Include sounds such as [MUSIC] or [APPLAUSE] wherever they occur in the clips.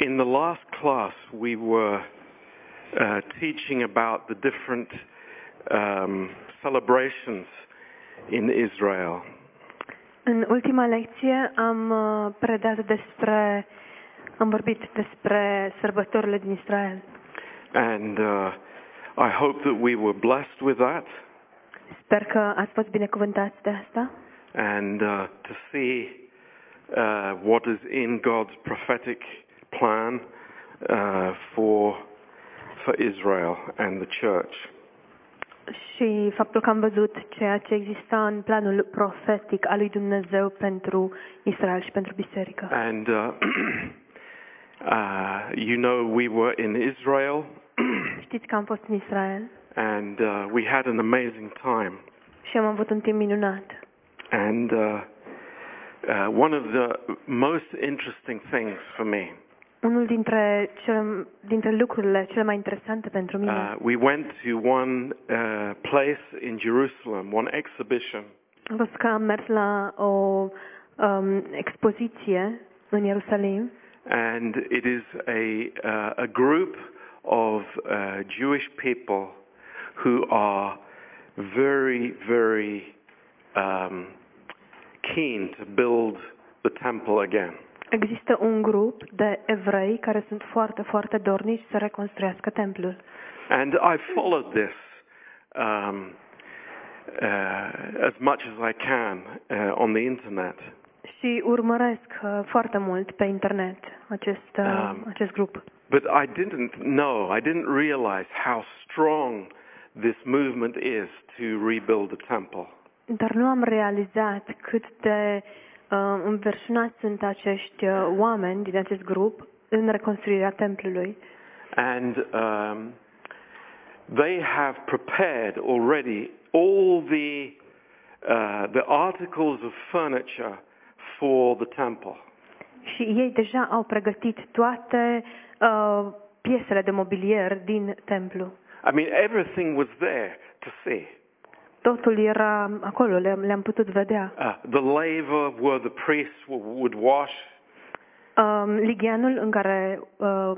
In the last class, we were uh, teaching about the different um, celebrations in Israel. În ultima lecție am uh, predat despre, am vorbit despre sărbătorile din Israel. And uh, I hope that we were blessed with that Sper că ați fost binecuvântați de asta and uh, to see uh, what is in God's prophetic plan uh, for, for Israel and the church. și faptul că am văzut ceea ce exista în planul profetic al lui Dumnezeu pentru Israel și pentru biserică. And uh, [CLEARS THROAT] uh, you know, we were in Israel [CLEARS THROAT] Știți că am fost în Israel and uh, we had an amazing time. și am avut un timp minunat. And uh, uh, one of the most interesting things for me, Unul dintre, cele, dintre lucrurile cele mai interesante pentru mine. Uh, we went to one uh, place in Jerusalem, one exhibition, a fost că am mers la o um, expoziție în Ierusalim. And it is a, uh, a group of uh, Jewish people who are very, very um, keen to build the temple again. Există un grup de evrei care sunt foarte, foarte dornici să reconstruiască templul. And I followed this um, uh, as much as I can uh, on the internet. Și urmăresc uh, foarte mult pe internet acest, uh, Um, acest grup. But I didn't know, I didn't realize how strong this movement is to rebuild the temple. Dar nu am realizat cât de uh, înverșunați sunt acești uh, oameni din acest grup în reconstruirea templului. And um, they have prepared already all the, uh, the articles of furniture for the temple. Și ei deja au pregătit toate uh, piesele de mobilier din templu. I mean, everything was there to see. Totul era acolo, le-am, le-am putut vedea. Uh, the laver where the priests w- would wash, Um, ligheanul în care uh,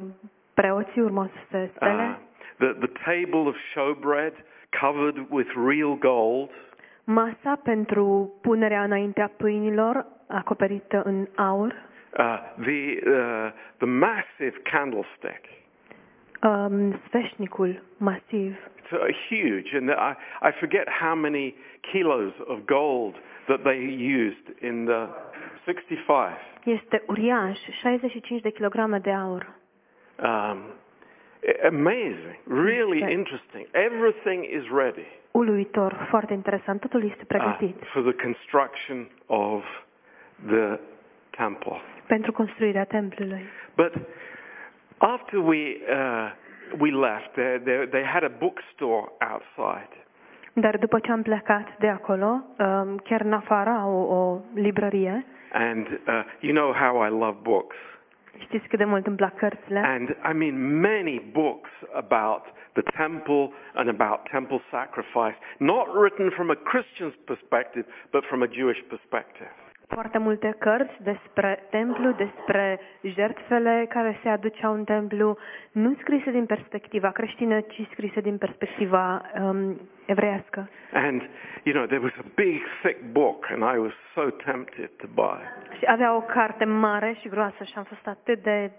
preoții urmau să se uh, spele, the, the table of showbread covered with real gold, masa pentru punerea înaintea pâinilor acoperită în aur, uh, the, uh, the massive candlestick. Um, sfeșnicul masiv. It's uh, huge, and I, I forget how many kilos of gold that they used in the 65. Este uriaș, 65 de kilograme de aur. Um, amazing, really Yes. interesting. Everything is ready Uluitor, foarte interesant, totul este uh, pregătit for the construction of the temple. pentru construirea templului. But after we uh, we left, they, they, they had a bookstore outside, Dar după ce am plecat de acolo, um, chiar în afară au o librărie. and uh, you know how I love books. Știți cât de mult îmi plac cărțile? And I mean, many books about the temple and about temple sacrifice, not written from a Christian's perspective, but from a Jewish perspective. Foarte multe cărți despre templu, despre jertfele care se aduceau în templu, nu scrise din perspectiva creștină, ci scrise din perspectiva um, evreiască. And, you know, there was a big, thick book, and I was so tempted to buy. Și avea o carte mare și groasă și am fost atât de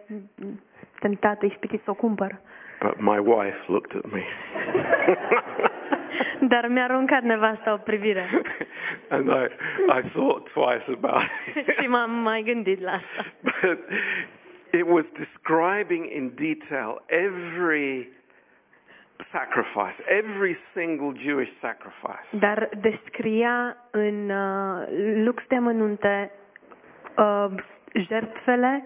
tentată, ispitit să o cumpăr. But my wife looked at me. [LAUGHS] Dar mi-a aruncat nevasta o privire [LAUGHS] and I, I thought twice about it. [LAUGHS] și m-am mai gândit la asta. but it was describing in detail every sacrifice, every single Jewish sacrifice. Dar descria în uh, lux de amănunte uh, jertfele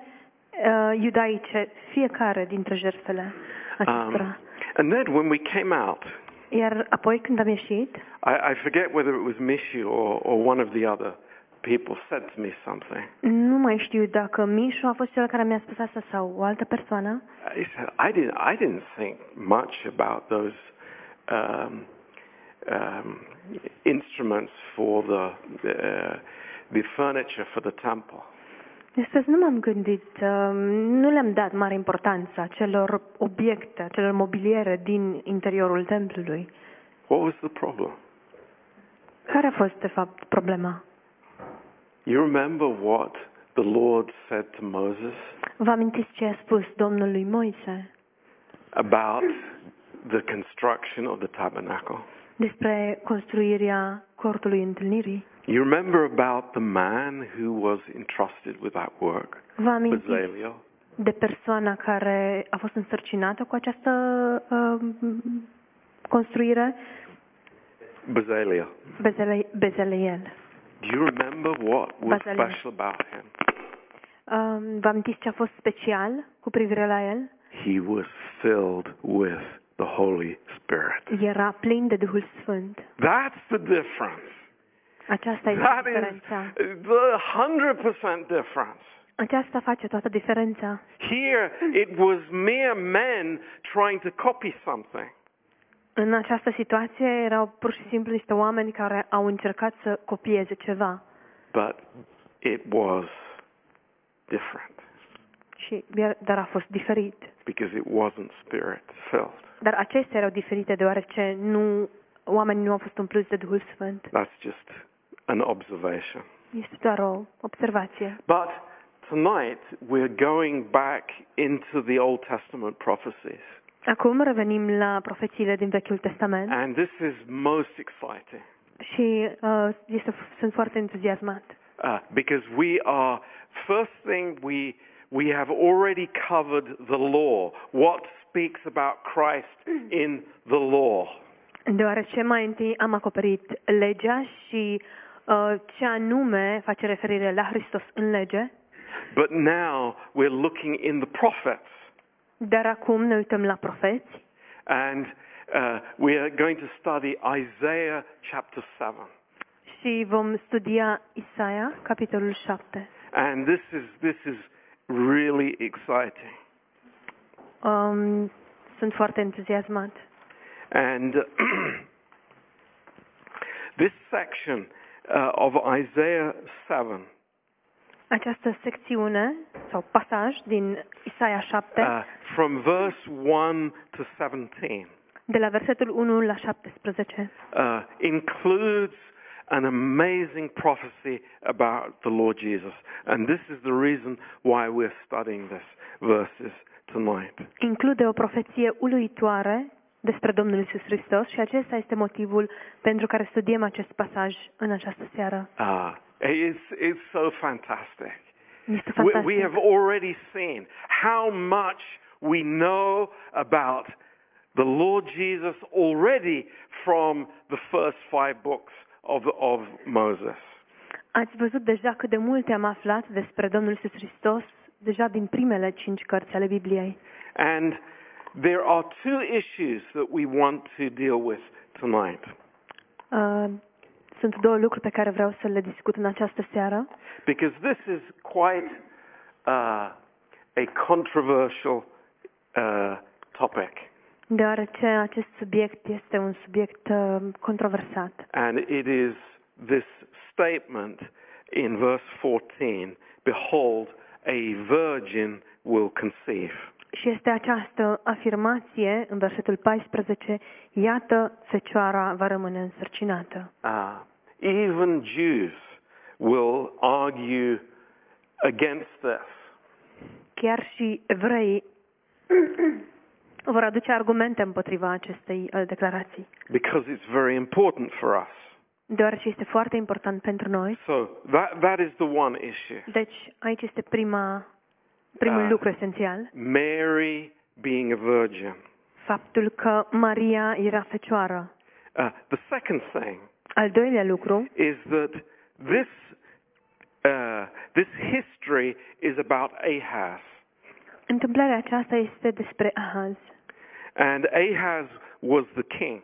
uh, iudaice, fiecare dintre jertfele acestora. Um, and then when we came out, Iar apoi când am ieșit, I, I forget whether it was Mishi or, or one of the other people said to me something. nu mai știu dacă Mișu a fost cel care mi-a spus asta sau o altă persoană. He said, I didn't, I didn't think much about those um, um, instruments for the, uh, the furniture for the temple. Astăzi nu m-am gândit, uh, nu le-am dat mare importanță acelor obiecte, acelor mobiliere din interiorul templului. What was the problem? Care a fost, de fapt, problema? You remember what the Lord said to Moses Vă amintiți ce a spus Domnul lui Moise about the construction of the tabernacle? despre construirea cortului întâlnirii? You remember about the man who was entrusted with that work, Vă amintiți Bezalel? de persoana care a fost însărcinată cu această uh, construire? Bezalel. Bezeleel. Do you remember what was Bezalel. special about him? Uh, vă amintiți ce a fost special cu privire la el? He was filled with the Holy Spirit. Era plin de Duhul Sfânt. That's the difference. Aceasta este That is diferența. the 100% difference. Aceasta face toată diferența. Here it was mere men trying to copy something. În această situație erau pur și simplu niște oameni care au încercat să copieze ceva. But it was different Și, dar a fost diferit. because it wasn't spirit filled. Dar acestea erau diferite deoarece nu, oamenii nu au fost umpluți de Duhul Sfânt. That's just an observation. Este doar o observație. But tonight we're going back into the Old Testament prophecies. Acum revenim la profețiile din Vechiul Testament And this is most exciting și uh, este, sunt foarte entuziasmat. uh, because we are, first thing, we, we have already covered the law, what speaks about Christ in the law. Deoarece mai întâi am acoperit legea și uh, ce anume face referire la Hristos în lege, But now we're looking in the prophets. dar acum ne uităm la profeți And uh, we are going to study Isaiah chapter 7. și vom studia Isaia, capitolul 7. And this is, this is really exciting. Um, sunt foarte entuziasmat. And [CLEARS THROAT] this section uh, of Isaiah 7 Această secțiune sau pasaj din Isaia 7, uh, from verse 1 to 17 de la versetul 1 la 17, uh, includes an amazing prophecy about the Lord Jesus. And this is the reason why we're studying this verses tonight. include o profeție uluitoare despre Domnul Isus Hristos și acesta este motivul pentru care studiem acest pasaj în această seară. Uh, it's, it's so fantastic. Este We, we fantastic. have already seen how much we know about the Lord Jesus already from the first five books of, of Moses. Ați văzut deja cât de multe am aflat despre Domnul Isus Hristos deja din primele cinci cărți ale Bibliei. And there are two issues that we want to deal with tonight. Uh, sunt două lucruri pe care vreau să le discut în această seară, Because this is quite uh, a controversial uh, topic. deoarece acest subiect este un subiect uh, controversat. And it is this statement in verse 14 Behold, a virgin will conceive. Și este această afirmație în versetul 14, iată, fecioara va rămâne însărcinată. Uh, even Jews will argue against this. Chiar și evreii vor aduce argumente împotriva acestei uh, declarații, because it's very important for us. deoarece este foarte important pentru noi. So that, that is the one issue. Deci aici este prima, primul Ah. lucru esențial, Mary being a virgin. faptul că Maria era fecioară. Uh, the second thing Al doilea lucru is that this, uh, this history is about Ahaz. Întâmplarea aceasta este despre Ahaz. And Ahaz was the king,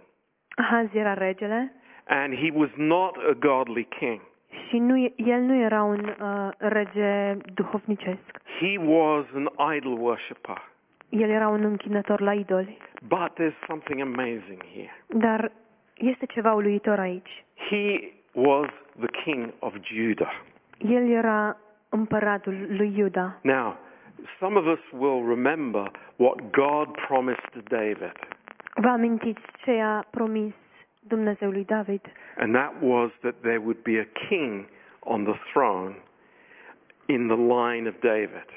Ahaz era regele and he was not a godly king. Și nu, el nu era un uh, rege duhovnicesc. He was an idol worshipper. El era un închinător la idoli. But there's something amazing here. Dar este ceva uluitor aici. He was the king of Judah. El era împăratul lui Iuda. Now, some of us will remember what God promised to David, Vă amintiți ce a promis Dumnezeu lui David? and that was that there would be a king on the throne in the line of David.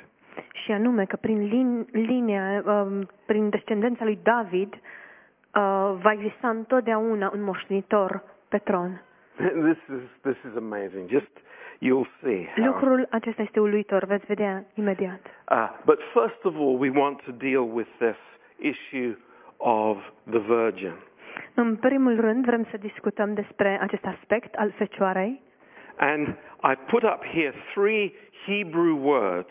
Și anume că prin lin, linia, um, prin descendența lui David, uh, va exista întotdeauna un moștenitor pe tron. [LAUGHS] This is this is amazing. Just you'll see. how. Lucrul acesta este uluitor, veți vedea imediat. Uh, but first of all, we want to deal with this issue of the virgin. În primul rând, vrem să discutăm despre acest aspect al fecioarei And I put up here three Hebrew words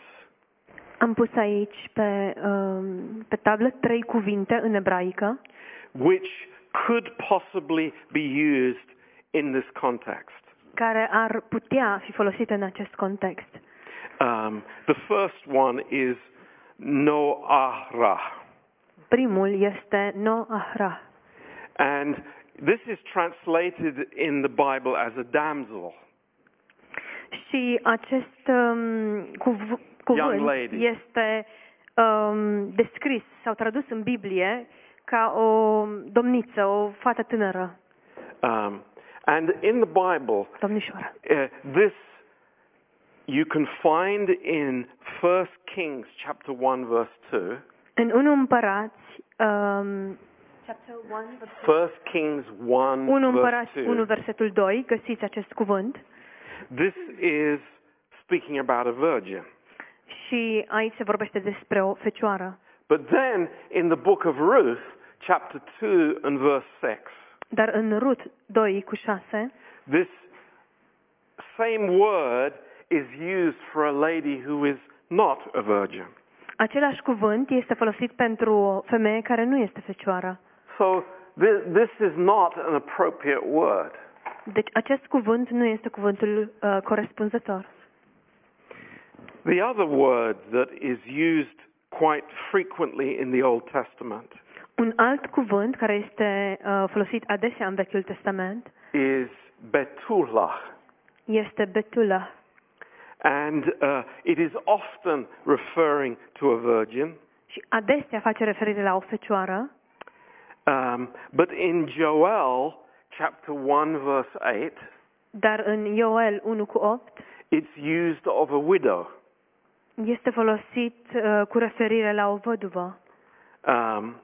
Am pus aici pe, um, pe tablă trei cuvinte în ebraică which could possibly be used in this context. care ar putea fi folosite în acest context. Um, the first one is Noahra. Primul este Noahra And this is translated in the Bible as a damsel. și acest um, cuv- cuvânt este um, descris sau tradus în Biblie ca o domniță, o fată tânără, Um, and in the Bible, domnișoară. uh, this you can find in 1 Kings chapter 1 verse 2. În 1 Împărați, um, chapter 1, 1 Kings 1 1 verse Împărați 1, 2. versetul 2, găsiți acest cuvânt. This is speaking about a virgin. Și aici se vorbește despre o fecioară. But then in the book of Ruth, chapter 2 and verse 6, Dar în Rut 2 cu 6, this same word is used for a lady who is not a virgin. același cuvânt este folosit pentru o femeie care nu este fecioară. So this, this is not an appropriate word. Deci acest cuvânt nu este cuvântul uh, corespunzător. The other word that is used quite frequently in the Old Testament Un alt cuvânt care este uh, folosit adesea în Vechiul Testament is Betullah. este Betula And uh, it is often referring to a virgin. și adesea face referire la o fecioară, Um, but in Joel chapter 1 verse 8, dar în Ioel 1 cu 8 it's used of a widow. este folosit uh, cu referire la o văduvă. Um,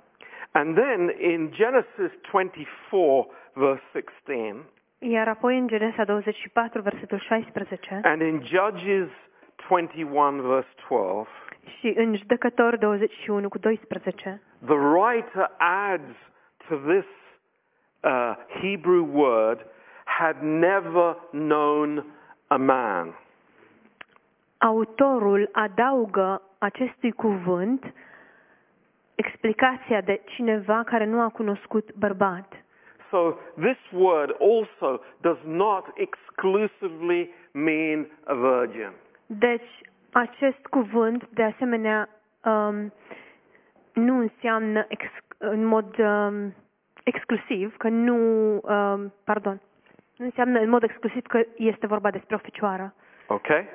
and then in Genesis 24 verse 16 Iar apoi în Genesa 24, versetul 16 and in Judges 21 verse 12, și în Judecător 21 cu 12, the writer adds to this uh, Hebrew word had never known a man. autorul adaugă acestui cuvânt explicația de cineva care nu a cunoscut bărbat. So this word also does not exclusively mean a virgin. Deci, acest cuvânt, de asemenea, um, nu înseamnă ex, în mod um, exclusiv că nu, um, pardon, nu înseamnă în mod exclusiv că este vorba despre o fecioară. Okay?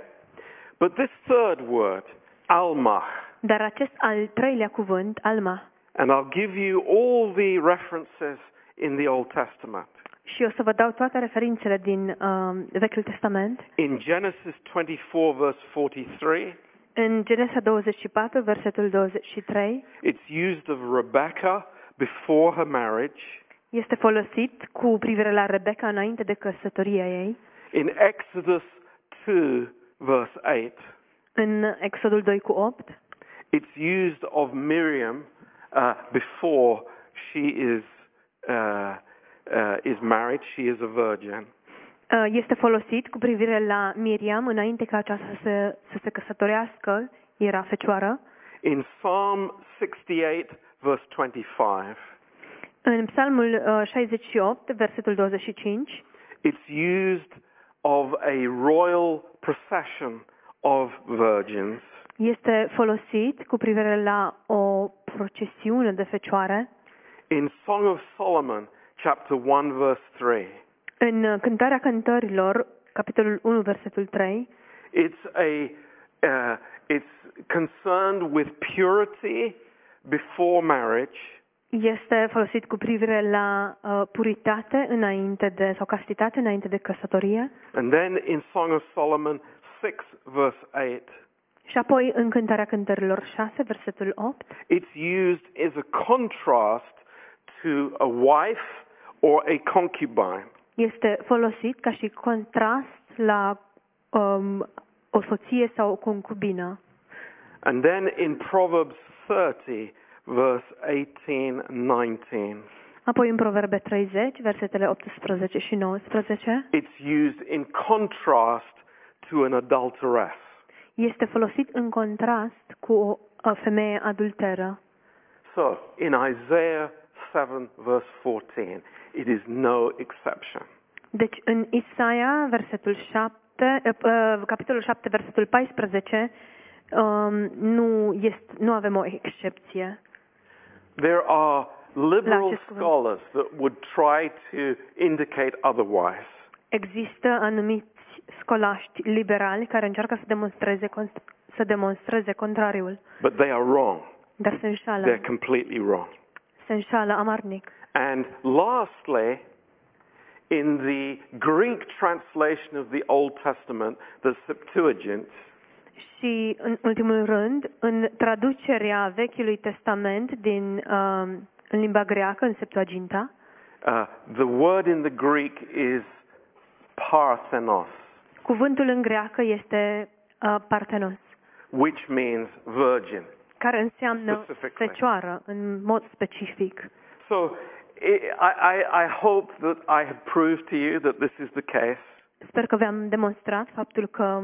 But this third word, almah, Dar acest al treilea cuvânt, alma, and I'll give you all the references in the Old Testament. și o să vă dau toate referințele din um, Vechiul Testament, In Genesis 24 verse 43, în Genesa 24, versetul 23, it's used of Rebecca before her marriage. este folosit cu privire la Rebecca înainte de căsătoria ei. In Exodus 2 verse 8, În Exodul 2 cu 8 it's used of Miriam uh, before she is uh, uh, is married. She is a virgin. Uh, este folosit cu privire la Miriam înainte ca aceasta să, să se căsătorească, era fecioară. In Psalm 68 verse 25, În Psalmul uh, 68, versetul 25, it's used of a royal procession of virgins. este folosit cu privire la o procesiune de fecioare. In Song of Solomon, chapter 1 verse 3, În uh, Cântarea Cântărilor, capitolul 1, versetul 3, It's a uh, it's concerned with purity before marriage Este folosit cu privire la uh, puritate înainte de, sau castitate înainte de căsătorie. and then in Song of Solomon 6 verse 8 Și apoi în Cântarea Cântărilor 6, versetul 8, it's used as a contrast to a wife or a concubine. Este folosit ca și contrast la um, o soție sau o concubină. And then in Proverbs 30 verse 18 19 Apoi în Proverbe 30, versetele 18 și 19, it's used in contrast to an adulteress. este folosit în contrast cu o, o femeie adulteră. So, in Isaiah 7 verse 14, it is no exception. Deci în Isaia, versetul 7, uh, uh, capitolul 7, versetul 14, um, nu, este, nu avem o excepție. There are liberal scholars that would try to indicate otherwise. Există anumiți scolaști liberali care încearcă să demonstreze, să demonstreze contrariul, But they are wrong. dar înșală, They're completely wrong. Se înșală amarnic. And lastly, in the Greek translation of the Old Testament, the Septuagint, Și în ultimul rând, în traducerea Vechiului Testament din um, în limba greacă, în Septuaginta, uh, the word in the Greek is parthenos, cuvântul în greacă este uh, partenos, which means virgin. Care înseamnă Specifically. fecioară în mod specific. So I, I, I hope that I have proved to you that this is the case. Sper că v-am demonstrat faptul că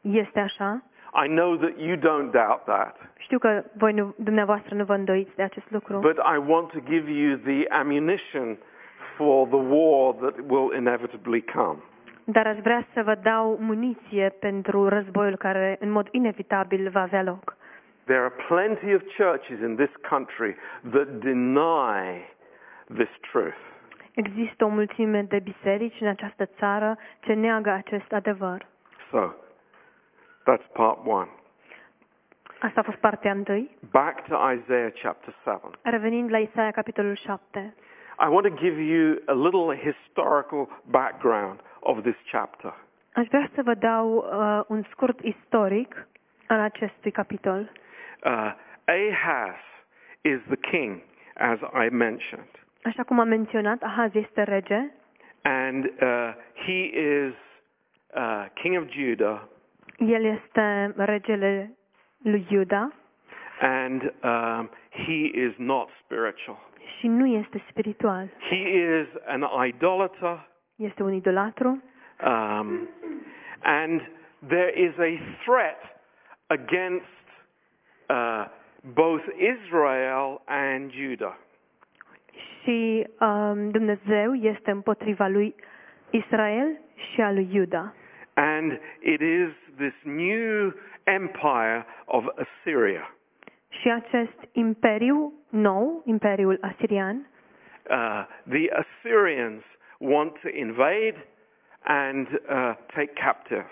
este așa. I know that you don't doubt that, Știu că voi nu, dumneavoastră nu vă îndoiți de acest lucru, but I want to give you the ammunition for the war that will inevitably come. dar aș vrea să vă dau muniție pentru războiul care în mod inevitabil va avea loc. There are plenty of churches in this country that deny this truth. Există o mulțime de biserici în această țară ce neagă acest adevăr. So, that's part one. Asta a fost partea întâi. Back to Isaiah chapter 7. Revenind la Isaia, capitolul 7, I want to give you a little historical background of this chapter. aș vrea să vă dau uh, un scurt istoric al acestui capitol. Uh, Ahaz is the king, as I mentioned, Așa cum am menționat, Ahaz este rege. And uh, he is uh, king of Judah, El este regele lui Iuda. And um, he is not spiritual. și nu este spiritual. He is an idolater, Este un idolatru. Um, and there is a threat against uh, both Israel and Judah. și um, Dumnezeu este împotriva lui Israel și a lui Iuda. And it is this new empire of Assyria. Și acest imperiu nou, imperiul asirian, Uh, the Assyrians want to invade and uh, take captive.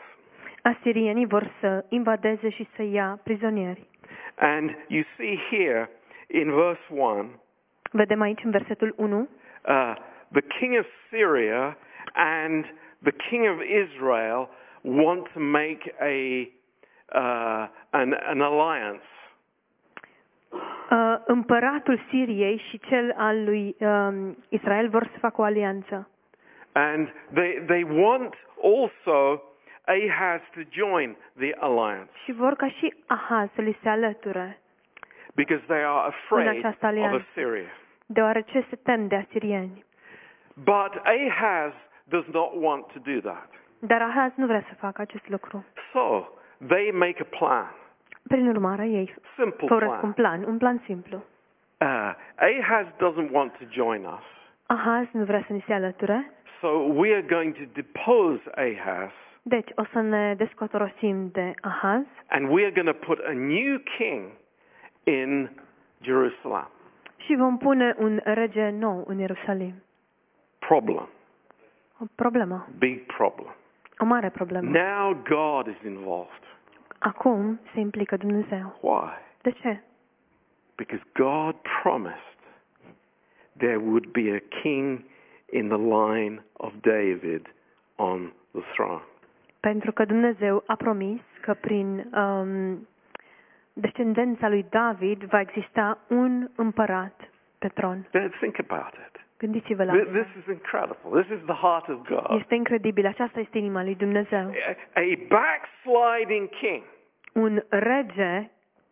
asirienii vor să invadeze și să ia prizonieri. And you see here in verse 1, Vedem aici în versetul 1 uh, the king of Syria and the king of Israel want to make a, uh, an, an alliance. Uh, împăratul Siriei și cel al lui um, Israel vor să facă o alianță. And they, they want also Ahaz to join the alliance Și vor ca și Ahaz să li se alăture, because they are afraid of. Assyria. deoarece se tem de asirieni. But Ahaz does not want to do that. Dar Ahaz nu vrea să facă acest lucru. So they make a plan, Prin urmare, ei simple fără un plan. plan, un plan simplu. Uh, Ahaz doesn't want to join us. Ahaz nu vrea să ni se alăture, So we are going to depose Ahaz deci o să ne descotorosim de Ahaz and we are going to put a new king in Jerusalem. și vom pune un rege nou în Ierusalim. Problem. O problemă, Big problem. O mare problemă. Now God is involved. Acum se implică Dumnezeu. Why? De ce? Because God promised there would be a king in the line of David on the throne. Pentru că Dumnezeu a promis că prin um, descendența lui David va exista un împărat pe tron. Now, Think about it. Gândiți-vă la Th- asta. This is incredible. This is the heart of God. Este incredibil. Aceasta este inima lui Dumnezeu. A a backsliding king, Un rege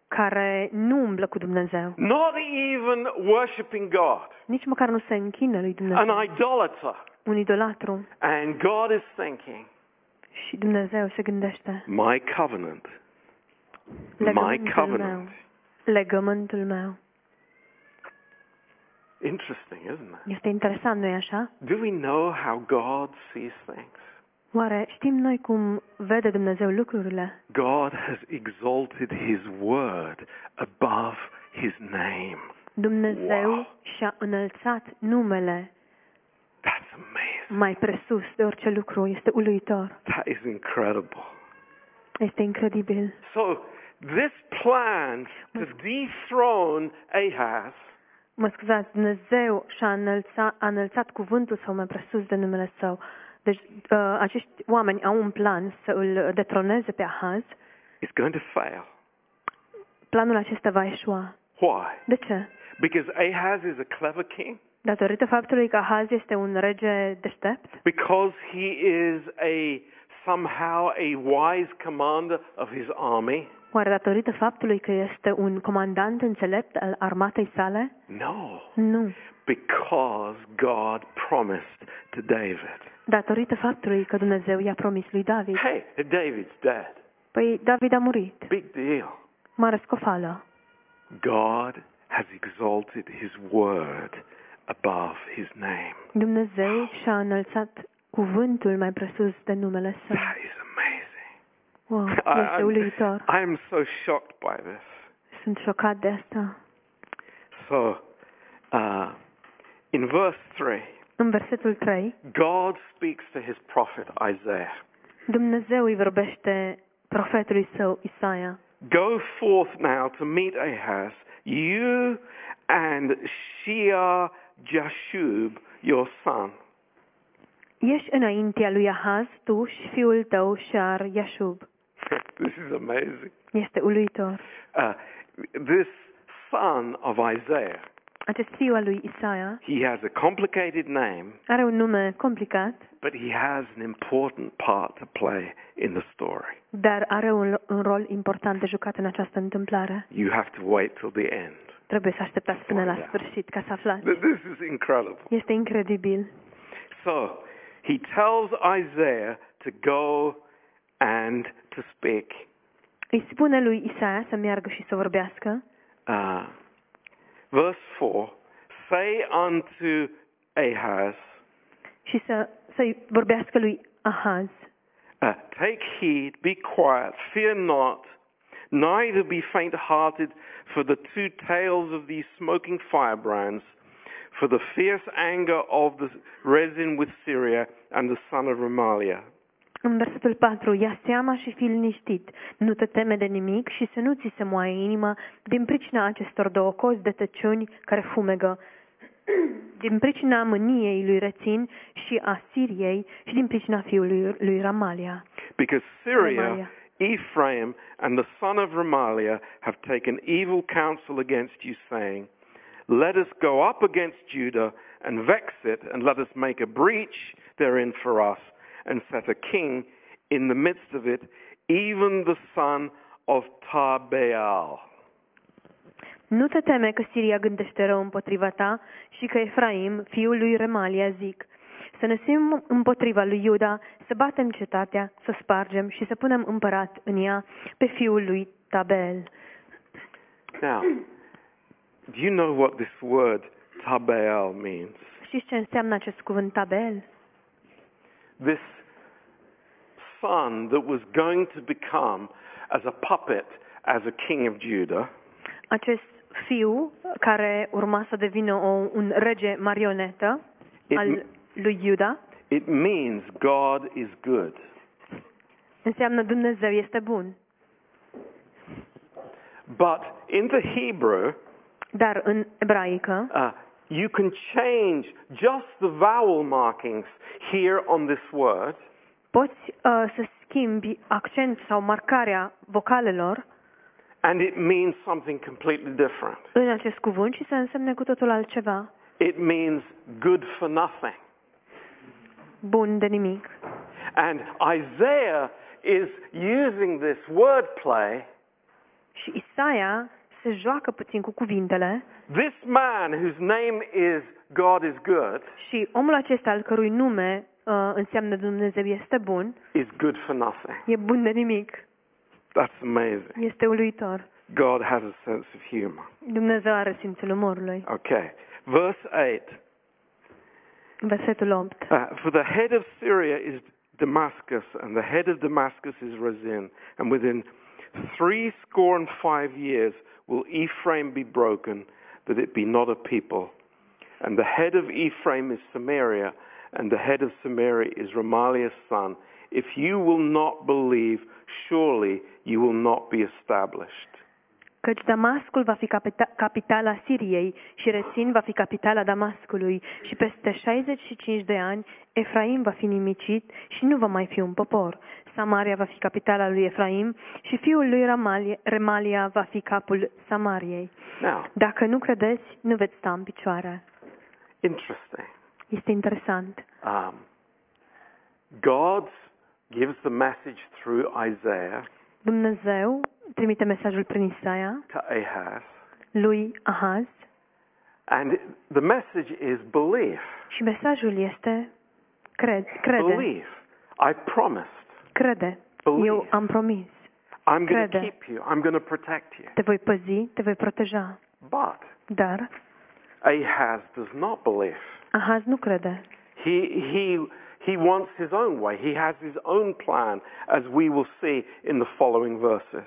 care nu umblă cu Dumnezeu. not even worshiping God, Nici măcar nu se închină lui Dumnezeu. an idolater. Un idolatru. And God is thinking, Și Dumnezeu se gândește. my covenant, my Legământul meu. covenant. Legământul meu. Interesting, isn't it? Este interesant, nu-i așa? Do we know how God sees things? Oare știm noi cum vede Dumnezeu lucrurile? God has exalted his word above his name. Dumnezeu Wow. și-a înălțat numele That's amazing. Mai presus de orice lucru. Este uluitor. That is incredible. Este incredibil. So, this plan to dethrone Ahaz Mă scuzați, Dumnezeu și-a înălțat, a înălțat cuvântul său mai presus de numele său. Deci uh, acești oameni au un plan să îl detroneze pe Ahaz. is going to fail. Planul acesta va eșua. Why? De ce? Because Ahaz is a clever king? Datorită faptului că Ahaz este un rege deștept? Because he is a somehow a wise commander of his army? Oare datorită faptului că este un comandant înțelept al armatei sale? No. Nu. Because God promised to David. Datorită faptului că Dumnezeu i-a promis lui David. Hey, David's dead. Păi David a murit. Big deal. Mare scofală. God has exalted his word above his name. Dumnezeu și-a înălțat cuvântul mai presus de numele său. That is amazing. Wow, I, este uluitor. I am so shocked by this. Sunt șocat de asta. So, uh, in verse 3, În versetul 3, God speaks to his prophet Isaiah. Dumnezeu îi vorbește profetului său Isaia. Go forth now to meet Ahaz, you and Shear Jashub, your son. Ieși înaintea lui Ahaz, tu și fiul tău, Shar Yashub. [LAUGHS] this is amazing. Este uluitor. Uh, this son of Isaiah, Acest fiu al lui Isaia he has a complicated name, are un nume complicat, but he has an important part to play in the story. dar are un, un rol important de jucat în această întâmplare. You have to wait till the end. Trebuie să așteptați până la sfârșit ca să aflați. This is incredible. Este incredibil. So, he tells Isaiah to go and to speak. Îi spune lui Isaia să meargă și să vorbească. Uh, verse 4 Say unto Ahaz, și să, să-i vorbească lui Ahaz. uh, Take heed, be quiet, fear not, neither be faint hearted for the two tails of these smoking firebrands, for the fierce anger of the Rezin with Syria and the son of Remaliah. În versetul 4, ia seama și fii liniștit, nu te teme de nimic și să nu ți se moaie inima din pricina acestor două cozi de tăciuni care fumegă, din pricina mâniei lui Rețin și a Siriei și din pricina fiului lui Ramalia. Because Syria, Remaliah. Ephraim, and the son of Remaliah have taken evil counsel against you, saying, Let us go up against Judah and vex it, and let us make a breach therein for us, and set a king in the midst of it, even the son of Tabeal. Nu te teme că Siria gândește rău împotriva ta și că Efraim, fiul lui Remalia, zic, să ne sim împotriva lui Iuda, să batem cetatea, să spargem și să punem împărat în ea pe fiul lui Tabel. Now, do you know what this word Tabeal means? Știți ce înseamnă acest cuvânt Tabel? This son that was going to become as a puppet as a king of Judah Acest fiu care urma să devină o, un rege marionetă It- al lui Iuda, It means God is good. Înseamnă Dumnezeu este bun. But in the Hebrew, Dar în ebraică uh, you can change just the vowel markings here on this word poți uh, să schimbi accent sau marcarea vocalelor and it means something completely different. în acest cuvânt și să însemne cu totul altceva. It means good for nothing. Bun de nimic. And Isaiah is using this wordplay. Și Isaia se joacă puțin cu cuvintele This man whose name is God is good și omul acesta al cărui nume uh, înseamnă Dumnezeu este bun, is good for nothing. e bun de nimic. That's amazing. Este uluitor. God has a sense of humor. Dumnezeu are simțul umorului. Okay. Verse 8. Versetul 8. Uh, for the head of Syria is Damascus, and the head of Damascus is Rezin, and within three score and five years will Ephraim be broken, that it be not a people. And the head of Ephraim is Samaria, and the head of Samaria is Remaliah's son. If you will not believe, surely you will not be established. Căci Damascul va fi capita- capitala Siriei și Rețin va fi capitala Damascului și peste 65 de ani Efraim va fi nimicit și nu va mai fi un popor. Samaria va fi capitala lui Efraim și fiul lui Ramalia, Remalia va fi capul Samariei. Now, Dacă nu credeți, nu veți sta în picioare. interesting. Este interesant. Um, God gives the message through Isaiah Dumnezeu trimite mesajul prin Isaia to Ahaz, lui Ahaz and the message is belief. și mesajul este cred, crede, Believe. I promised. crede. Believe. Eu am promis. I'm going to Crede. keep you. I'm going to protect you. Te voi păzi, te voi proteja. But Dar Ahaz does not believe. Ahaz nu crede. He, he, he wants his own way. He has his own plan, as we will see in the following verses.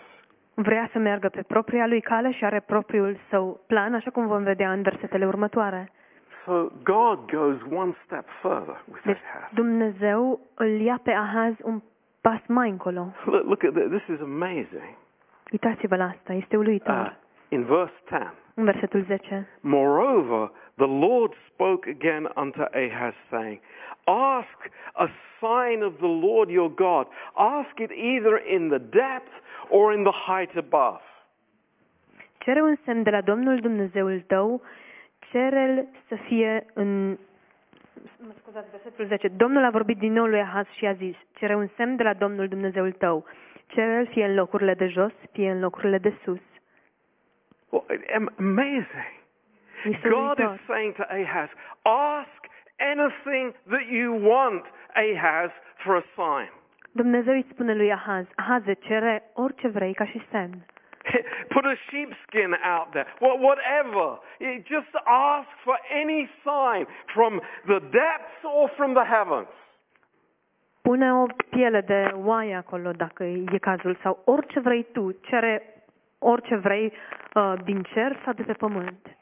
Vrea să meargă pe propria lui cale și are propriul său plan, așa cum vom vedea în versetele următoare. So God goes one step further with Deci Ahaz. Dumnezeu îl ia pe Ahaz un pas mai încolo. Look, look at this. This is amazing. Uitați-vă la asta, este Uh, uluitor. In verse 10. În versetul 10. Moreover, the Lord spoke again unto Ahaz, saying, Ask a sign of the Lord your God. Ask it either in the depth or in the height above. Cere un semn de la Domnul Dumnezeul tău, cere-l să fie în... Mă scuzați, versetul 10. Domnul a vorbit din nou lui Ahaz și a zis, cere un semn de la Domnul Dumnezeul tău, cere-l fie în locurile de jos, fie în locurile de sus. Well, amazing. God is saying to Ahaz, Ask anything that you want, Ahaz, for a sign. Dumnezeu îi spune lui Ahaz, Ahaze, cere orice vrei ca și semn. [LAUGHS] Put a sheepskin out there, Wha- whatever. Just ask for any sign from the depths or from the heavens. Pune o piele de oaie acolo dacă e cazul sau orice vrei tu, cere orice vrei uh, din cer sau de pe pământ.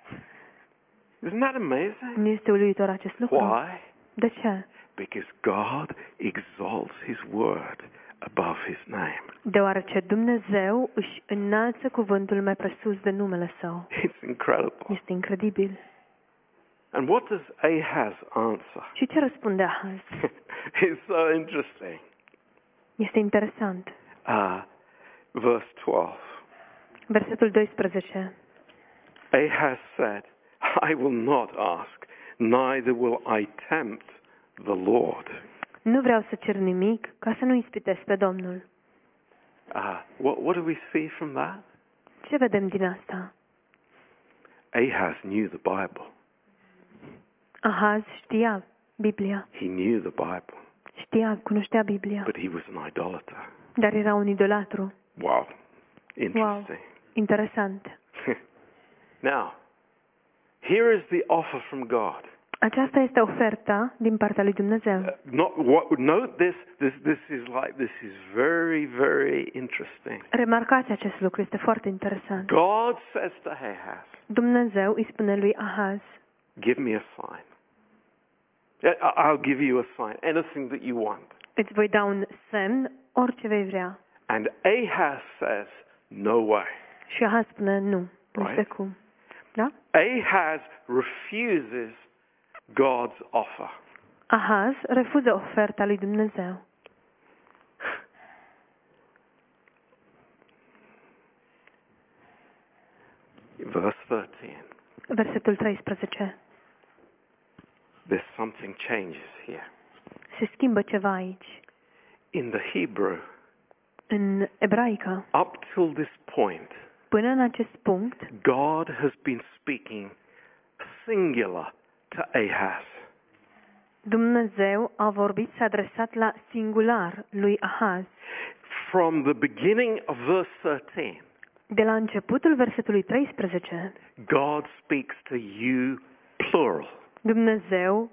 Isn't that amazing? Nu este uluitor acest lucru? Why? De ce? Because God exalts His word above His name. Deoarece Dumnezeu își înalță cuvântul mai presus de numele său. It's incredible. Este incredibil. And what does Ahaz answer? Și ce răspunde Ahaz? [LAUGHS] it's so interesting. Este interesant. Uh, verse 12. Versetul 12. Ahaz said, I will not ask, neither will I tempt the Lord. Nu vreau să cer nimic ca să nu ispitesc pe Domnul. Uh, what, what do we see from that? Ce vedem din asta? Ahaz knew the Bible. Ahaz știa Biblia. He knew the Bible, Știa, cunoștea Biblia. but he was an idolater. Dar era un idolatru. Wow. Interesting. Interesant. [LAUGHS] now, here is the offer from God. Aceasta este oferta din partea lui Dumnezeu. Uh, not what, note this, this. This is like this is very, very interesting. Remarcați acest lucru, este foarte interesant. God says to Ahaz, Dumnezeu îi spune lui Ahaz, "Give me a sign. I'll give you a sign. Anything that you want." îți voi da un semn, orice vei vrea. And Ahaz says, No way. Și nu, nu Right. știu cum. Da? Ahaz refuses God's offer. Ahaz refuză oferta lui Dumnezeu. Verse 13. Versetul 13. There's something changes here. Se schimbă ceva aici. In the Hebrew, În ebraică, up till this point, până în acest punct, God has been speaking singular to Ahaz. Dumnezeu a vorbit, s-a adresat la singular lui Ahaz. From the beginning of verse 13, De la începutul versetului 13, God speaks to you plural. Dumnezeu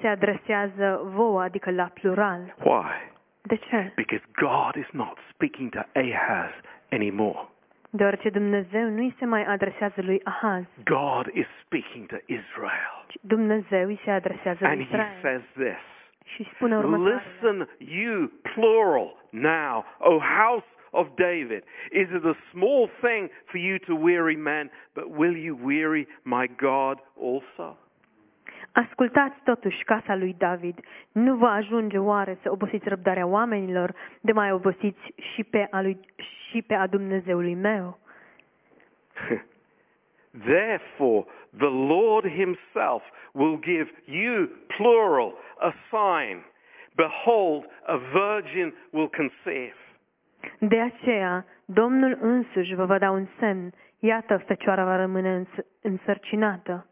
se adresează vouă, adică la plural. Why? De ce? Because God is not speaking to Ahaz anymore. Deoarece Dumnezeu nu îi se mai adresează lui Ahaz, God is speaking to Israel. Dumnezeu îi se adresează And he says this. Și spune următoarele. Listen, you, plural, now, O house of David. Is it a small thing for you to weary men, but will you weary my God also? Ascultați totuși casa lui David. Nu vă ajunge oare să obosiți răbdarea oamenilor, de mai obosiți și pe a, lui, și pe a Dumnezeului meu? [LAUGHS] Therefore, the Lord himself will give you, plural, a sign. Behold, a virgin will conceive. De aceea, Domnul însuși vă va da un semn. Iată, fecioara va rămâne îns- însărcinată.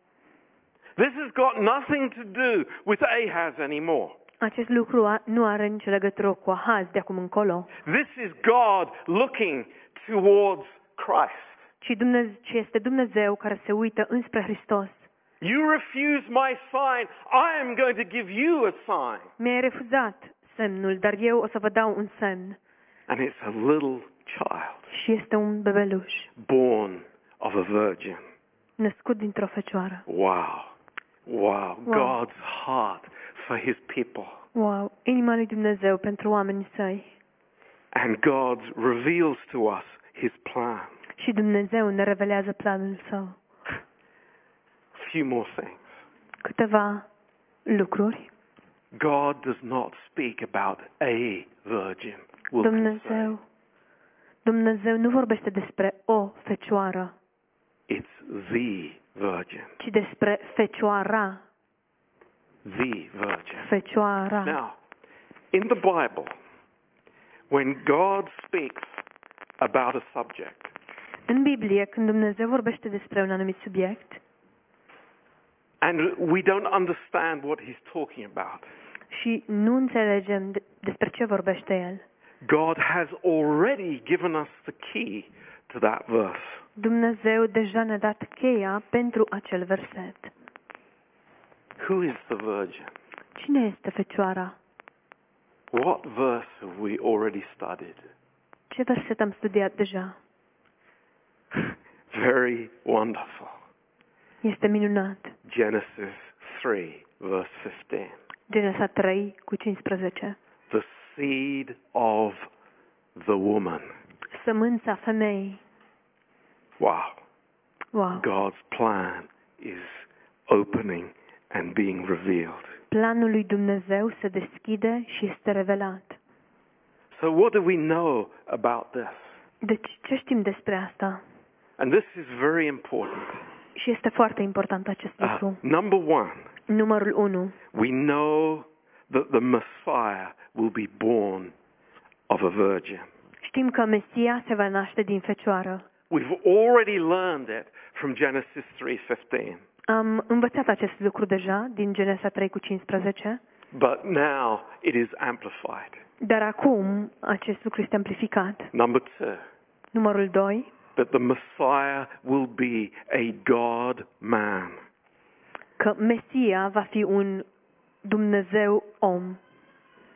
This has got nothing to do with Ahaz anymore. Acest lucru a- nu are nicio legătură cu Ahaz de acum încolo, This is God looking towards Christ. ci, Dumnezeu, ci este Dumnezeu care se uită înspre Hristos. You refuse my sign, I am going to give you a sign. Mi-ai refuzat semnul, dar eu o să vă dau un semn. And it's a little child Și este un bebeluș, born of a virgin. născut dintr-o fecioară. Wow. Wow. Wow. God's heart for his people. Wow, inima lui Dumnezeu pentru oamenii săi. And God reveals to us his plan. Și Dumnezeu ne revelează planul său. A few more things. Câteva lucruri. God does not speak about a virgin. Dumnezeu, Dumnezeu nu vorbește despre o fecioară, It's the virgin. ci despre fecioara, The virgin. fecioara. Now, in the Bible, when God speaks about a subject, În Biblie, când Dumnezeu vorbește despre un anumit subiect and we don't understand what he's talking about, și nu înțelegem despre ce vorbește El, God has already given us the key to that verse. Dumnezeu deja ne-a dat cheia pentru acel verset. Who is the virgin? Cine este fecioara? What verse have we already studied? Ce verset am studiat deja? [LAUGHS] Very wonderful. Este minunat. Genesis 3, verse 15. Genesa 3 cu 15. The seed of the woman. Sămânța femeii. Wow. Wow. God's plan is opening and being revealed. Planul lui Dumnezeu se deschide și este revelat. So, what do we know about this? Deci, ce știm despre asta? And this is very important. Și este foarte important acest Uh, lucru. number one, Numărul 1. we know that the Messiah will be born of a virgin. Știm că Mesia se va naște din fecioară. We've already learned it from Genesis 3:15. Am învățat acest lucru deja din Genesa 3 cu 15, But now it is amplified. dar acum acest lucru este amplificat. Number 2, Numărul 2. that the Messiah will be a God man. Că Mesia va fi un Dumnezeu om.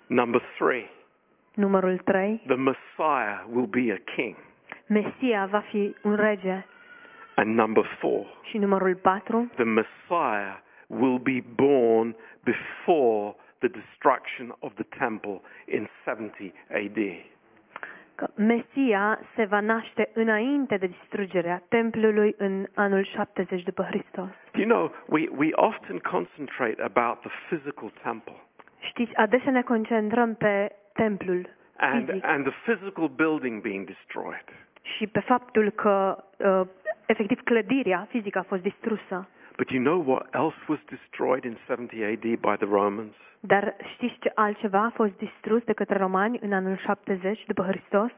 Number 3, Numărul 3. the Messiah will be a king. Mesia va fi un rege. And number 4, Și numărul 4. the Messiah will be born before the the destruction of the temple in 70 AD. Că Mesia se va naște înainte de distrugerea templului în anul 70 după Hristos. You know, we, we often concentrate about the physical temple Știți, adesea ne concentrăm pe templul and, fizic and the physical building being destroyed. și pe faptul că uh, efectiv clădirea fizică a fost distrusă. But you know what else was destroyed in 70 AD by the Romans? Dar știți ce altceva a fost distrus de către romani în anul 70 după Hristos?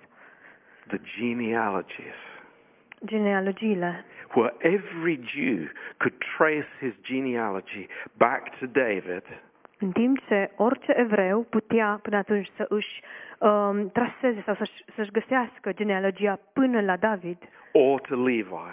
The genealogies, Genealogiile. where every Jew could trace his genealogy back to David În timp ce orice evreu putea până atunci să își um, traseze sau să-și, să-și găsească genealogia până la David or to Levi.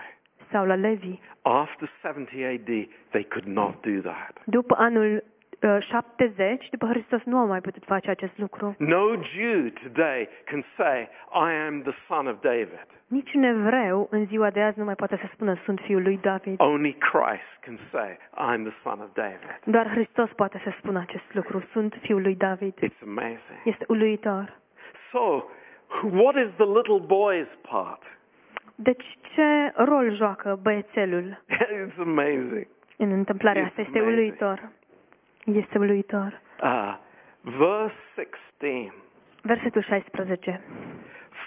sau la Levi. After 70 AD, they could not do that. După anul uh, 70, după Hristos nu au mai putut face acest lucru. No Jew today can say, I am the son of David. Niciun evreu în ziua de azi nu mai poate să spună sunt fiul lui David. Only Christ can say, I'm the son of David. Doar Hristos poate să spună acest lucru. Sunt fiul lui David. It's amazing. Este uluitor. So, what is the little boy's part? Deci ce rol joacă băiețelul [LAUGHS] it's amazing. în întâmplarea It's asta? Este amazing. uluitor. Este uluitor. Uh, verse 16. Versetul 16.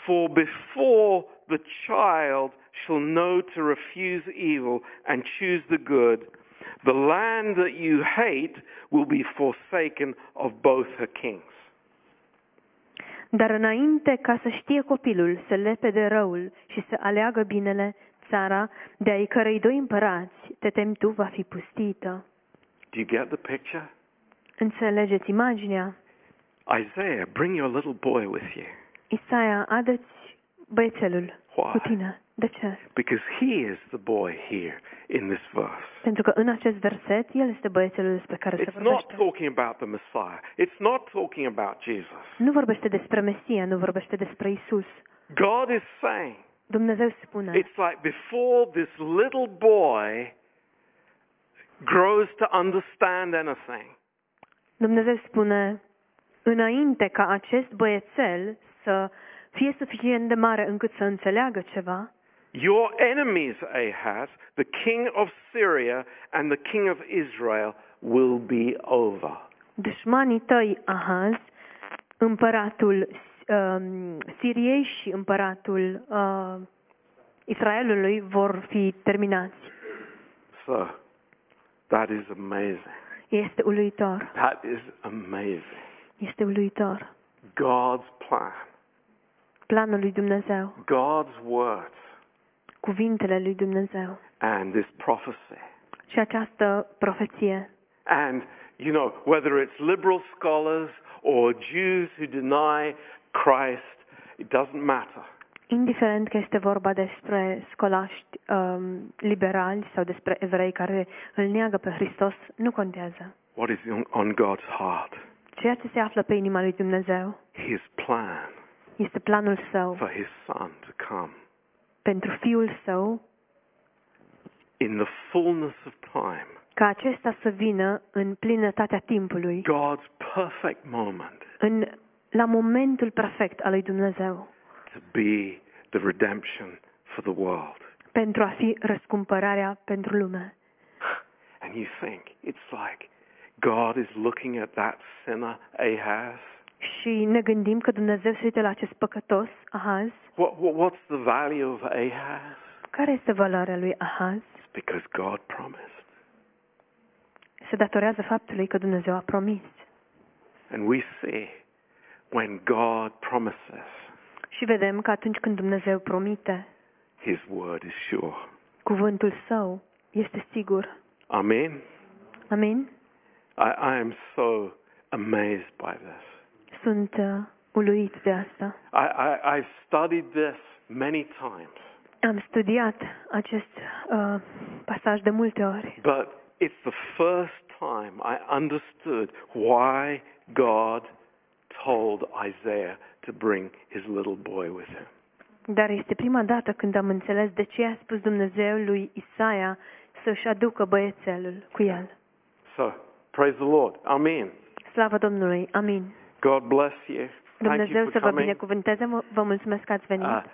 For before the child shall know to refuse evil and choose the good, the land that you hate will be forsaken of both her kings. Dar înainte ca să știe copilul să lepe de răul și să aleagă binele, țara de ai cărei doi împărați, te temi tu, va fi pustită. Do you get the picture? Înțelegeți imaginea? Isaiah, bring your little boy with you. Isaia, adă-ți băiețelul Why? cu tine. De ce? Because he is the boy here in this verse. Pentru că în acest verset, el este băiețelul despre care se It's not vorbește. talking about the Messiah. It's not talking about Jesus. Nu vorbește despre Mesia, nu vorbește despre Isus. God is saying, Dumnezeu spune, it's like before this little boy grows to understand anything, Dumnezeu spune, înainte ca acest băiețel să fie suficient de mare încât să înțeleagă ceva, your enemies, Ahaz, the king of Syria and the king of Israel, will be over. dușmanii tăi, Ahaz, împăratul um, Siriei și împăratul uh, Israelului vor fi terminați. So, that is amazing. Este uluitor. That is amazing. Este uluitor. God's plan, Planul lui Dumnezeu, God's words, cuvintele lui Dumnezeu and this prophecy. și această profeție. And, you know, whether it's liberal scholars or Jews who deny Christ, it doesn't matter. Indiferent că este vorba despre scolaști um, liberali sau despre evrei care îl neagă pe Hristos, nu contează. What is on, on God's heart? Ceea ce se află pe inima lui Dumnezeu His plan este planul său for His Son to come pentru Fiul său in the fullness of time. ca acesta să vină în plinătatea timpului, God's perfect moment în, la momentul perfect al lui Dumnezeu, to be the redemption for the world. pentru a fi răscumpărarea pentru lume. And you think, it's like God is looking at that sinner, Ahaz. Și ne gândim că Dumnezeu se uită la acest păcătos, Ahaz. What, what, what's the value of Ahaz? Care este valoarea lui Ahaz? It's because God promised. Se datorează faptului că Dumnezeu a promis. And we see when God promises, Și vedem că atunci când Dumnezeu promite, His word is sure. cuvântul său este sigur. Amen. Amin? I, I am so amazed by this. Sunt uh, uluit de asta. I, I, I've studied this many times, Am studiat acest uh, pasaj de multe ori, but it's the first time I understood why God told Isaiah to bring his little boy with him. dar este prima dată când am înțeles de ce a spus Dumnezeu lui Isaia să-și aducă băiețelul cu el. So, praise the Lord. Amen. Slavă Domnului. Amin. God bless you. Thank you for să vă coming. binecuvânteze. Vă mulțumesc că ați venit.